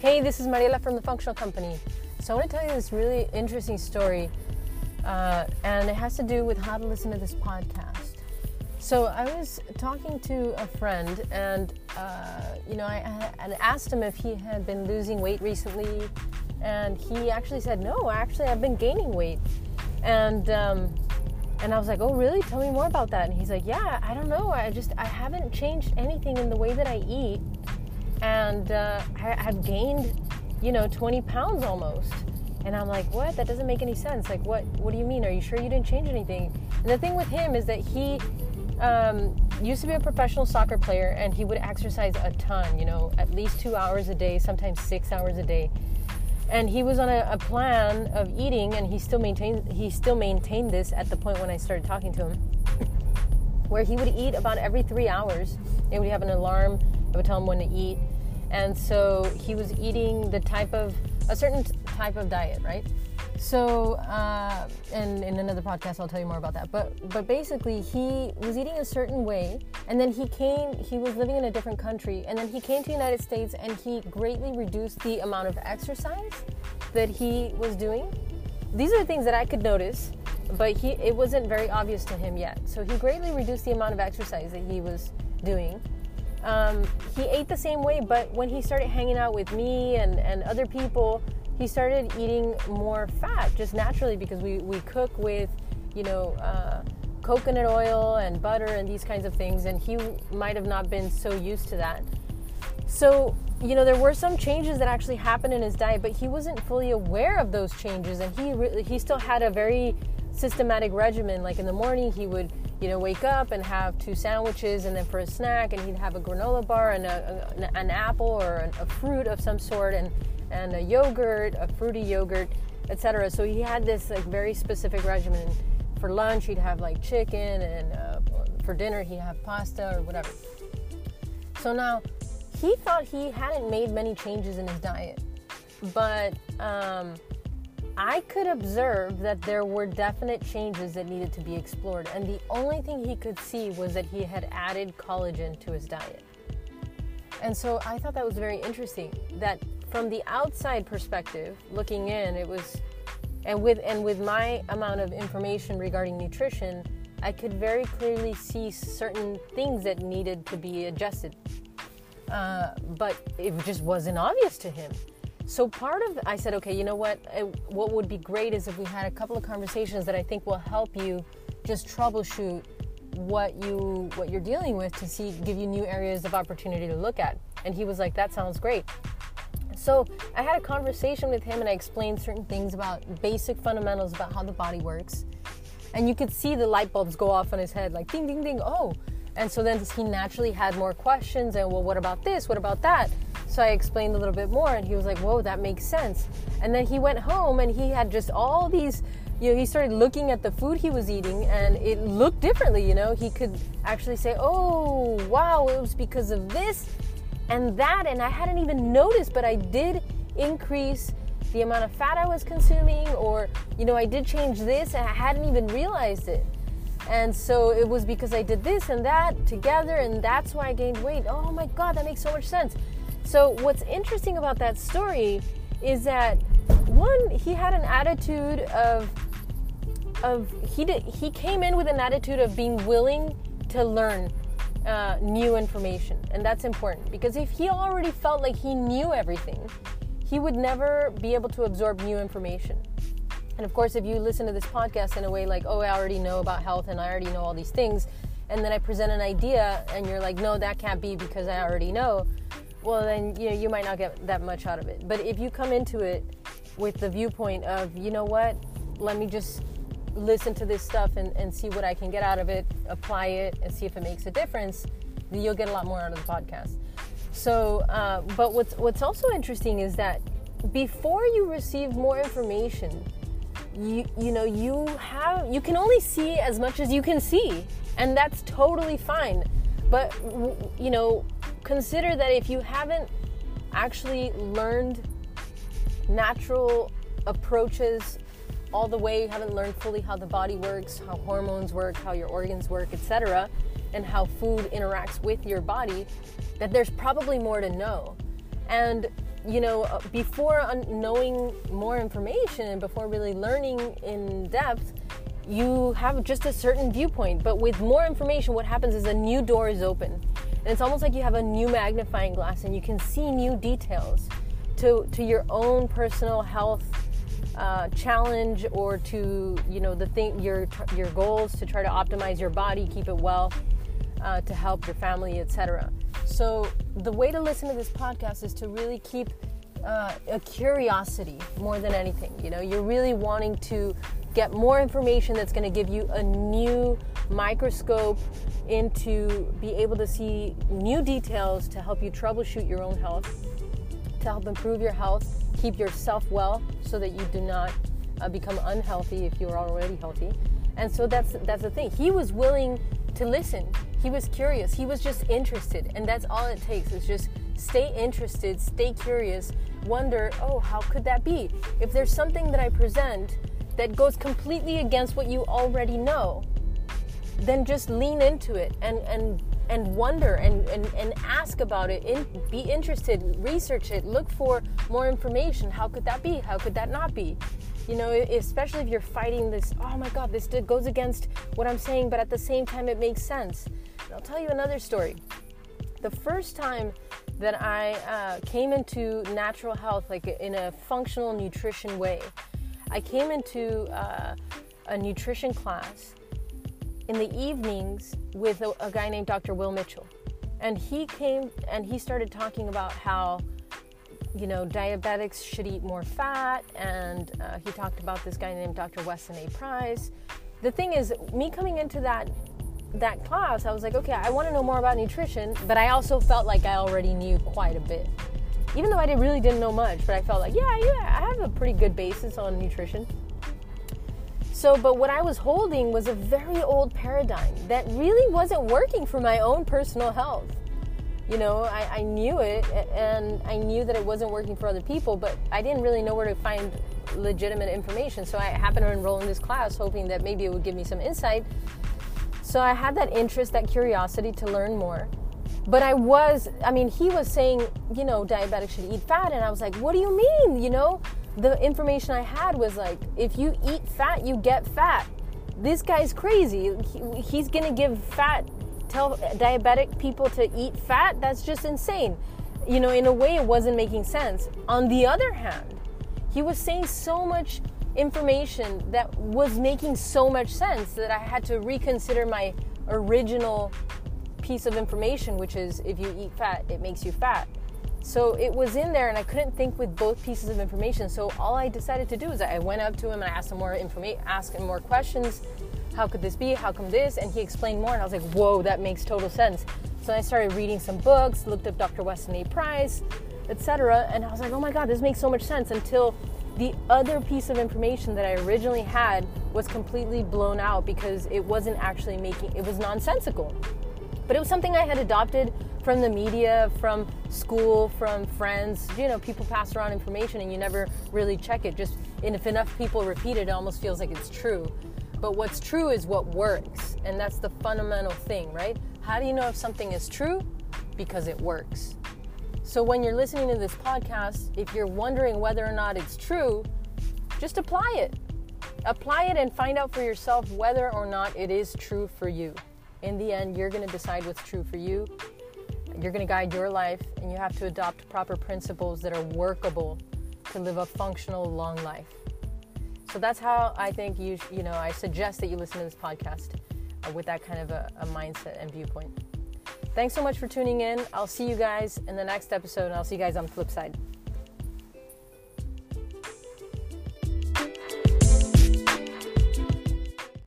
Hey, this is Mariela from the Functional Company. So, I want to tell you this really interesting story, uh, and it has to do with how to listen to this podcast. So, I was talking to a friend, and uh, you know, I, I asked him if he had been losing weight recently, and he actually said, "No, actually, I've been gaining weight." And um, and I was like, "Oh, really? Tell me more about that." And he's like, "Yeah, I don't know. I just I haven't changed anything in the way that I eat." And uh, I, have gained, you know, 20 pounds almost. And I'm like, what? That doesn't make any sense. Like, what? What do you mean? Are you sure you didn't change anything? And the thing with him is that he um, used to be a professional soccer player, and he would exercise a ton. You know, at least two hours a day, sometimes six hours a day. And he was on a, a plan of eating, and he still maintained he still maintained this at the point when I started talking to him, where he would eat about every three hours. It would have an alarm I would tell him when to eat. And so he was eating the type of, a certain type of diet, right? So, uh, and in another podcast, I'll tell you more about that. But, but basically, he was eating a certain way, and then he came. He was living in a different country, and then he came to the United States, and he greatly reduced the amount of exercise that he was doing. These are things that I could notice, but he it wasn't very obvious to him yet. So he greatly reduced the amount of exercise that he was doing, um, he ate the same way, but when he started hanging out with me and, and other people, he started eating more fat just naturally because we, we cook with, you know, uh, coconut oil and butter and these kinds of things, and he might have not been so used to that. So, you know, there were some changes that actually happened in his diet, but he wasn't fully aware of those changes, and he really, he still had a very systematic regimen. Like in the morning, he would you know, wake up and have two sandwiches, and then for a snack, and he'd have a granola bar and a, a, an apple or an, a fruit of some sort, and and a yogurt, a fruity yogurt, etc. So he had this like very specific regimen. For lunch, he'd have like chicken, and uh, for dinner, he'd have pasta or whatever. So now, he thought he hadn't made many changes in his diet, but um, I could observe that there were definite changes that needed to be explored, and the only thing he could see was that he had added collagen to his diet. And so I thought that was very interesting that from the outside perspective, looking in, it was and with and with my amount of information regarding nutrition, I could very clearly see certain things that needed to be adjusted. Uh, but it just wasn't obvious to him. So part of I said, okay, you know what? what would be great is if we had a couple of conversations that I think will help you just troubleshoot what you what you're dealing with to see give you new areas of opportunity to look at. And he was like, that sounds great. So I had a conversation with him and I explained certain things about basic fundamentals about how the body works. And you could see the light bulbs go off on his head, like ding, ding, ding. Oh, and so then he naturally had more questions and well, what about this? What about that? So I explained a little bit more, and he was like, Whoa, that makes sense. And then he went home and he had just all these, you know, he started looking at the food he was eating, and it looked differently, you know. He could actually say, Oh, wow, it was because of this and that. And I hadn't even noticed, but I did increase the amount of fat I was consuming, or, you know, I did change this and I hadn't even realized it. And so it was because I did this and that together, and that's why I gained weight. Oh my God, that makes so much sense. So, what's interesting about that story is that one, he had an attitude of, of he did, he came in with an attitude of being willing to learn uh, new information, and that's important because if he already felt like he knew everything, he would never be able to absorb new information. And of course, if you listen to this podcast in a way like, oh, I already know about health and I already know all these things, and then I present an idea and you're like, no, that can't be because I already know, well then you know you might not get that much out of it. But if you come into it with the viewpoint of you know what? Let me just listen to this stuff and, and see what i can get out of it apply it and see if it makes a difference then you'll get a lot more out of the podcast. So uh, but what's what's also interesting is that before you receive more information you you know you have you can only see as much as you can see and that's totally fine but you know consider that if you haven't actually learned natural approaches all the way, you haven't learned fully how the body works, how hormones work, how your organs work, etc., and how food interacts with your body, that there's probably more to know. And you know, uh, before knowing more information and before really learning in depth, you have just a certain viewpoint. But with more information, what happens is a new door is open. And it's almost like you have a new magnifying glass and you can see new details to, to your own personal health uh, challenge or to you know the thing your your goals to try to optimize your body keep it well uh, to help your family etc so the way to listen to this podcast is to really keep uh, a curiosity more than anything you know you're really wanting to get more information that's going to give you a new microscope into be able to see new details to help you troubleshoot your own health to help improve your health keep yourself well so that you do not uh, become unhealthy if you're already healthy. And so that's that's the thing. He was willing to listen. He was curious. He was just interested, and that's all it takes. Is just stay interested, stay curious, wonder, oh, how could that be? If there's something that I present that goes completely against what you already know, then just lean into it and and and wonder and, and, and ask about it, be interested, research it, look for more information. How could that be? How could that not be? You know, especially if you're fighting this, oh my God, this goes against what I'm saying, but at the same time, it makes sense. I'll tell you another story. The first time that I uh, came into natural health, like in a functional nutrition way, I came into uh, a nutrition class in the evenings with a, a guy named Dr. Will Mitchell. And he came and he started talking about how you know, diabetics should eat more fat, and uh, he talked about this guy named Dr. Weston A. Price. The thing is, me coming into that that class, I was like, okay, I want to know more about nutrition, but I also felt like I already knew quite a bit, even though I did, really didn't know much. But I felt like, yeah, yeah, I have a pretty good basis on nutrition. So, but what I was holding was a very old paradigm that really wasn't working for my own personal health. You know, I, I knew it and I knew that it wasn't working for other people, but I didn't really know where to find legitimate information. So I happened to enroll in this class hoping that maybe it would give me some insight. So I had that interest, that curiosity to learn more. But I was, I mean, he was saying, you know, diabetics should eat fat. And I was like, what do you mean? You know, the information I had was like, if you eat fat, you get fat. This guy's crazy. He, he's gonna give fat, tell diabetic people to eat fat. That's just insane. You know, in a way, it wasn't making sense. On the other hand, he was saying so much information that was making so much sense that I had to reconsider my original piece of information, which is if you eat fat, it makes you fat. So it was in there, and I couldn't think with both pieces of information. So all I decided to do is I went up to him and I asked him more information, asked him more questions. How could this be? How come this? And he explained more, and I was like, whoa, that makes total sense. So I started reading some books, looked up Dr. Weston A. Price, etc. And I was like, oh my God, this makes so much sense until the other piece of information that I originally had was completely blown out because it wasn't actually making it was nonsensical. But it was something I had adopted from the media, from school, from friends. You know, people pass around information and you never really check it. Just and if enough people repeat it, it almost feels like it's true. But what's true is what works, and that's the fundamental thing, right? How do you know if something is true? Because it works. So when you're listening to this podcast, if you're wondering whether or not it's true, just apply it. Apply it and find out for yourself whether or not it is true for you. In the end, you're going to decide what's true for you you're going to guide your life, and you have to adopt proper principles that are workable to live a functional, long life. So that's how I think you, you know, I suggest that you listen to this podcast uh, with that kind of a, a mindset and viewpoint. Thanks so much for tuning in. I'll see you guys in the next episode, and I'll see you guys on the flip side.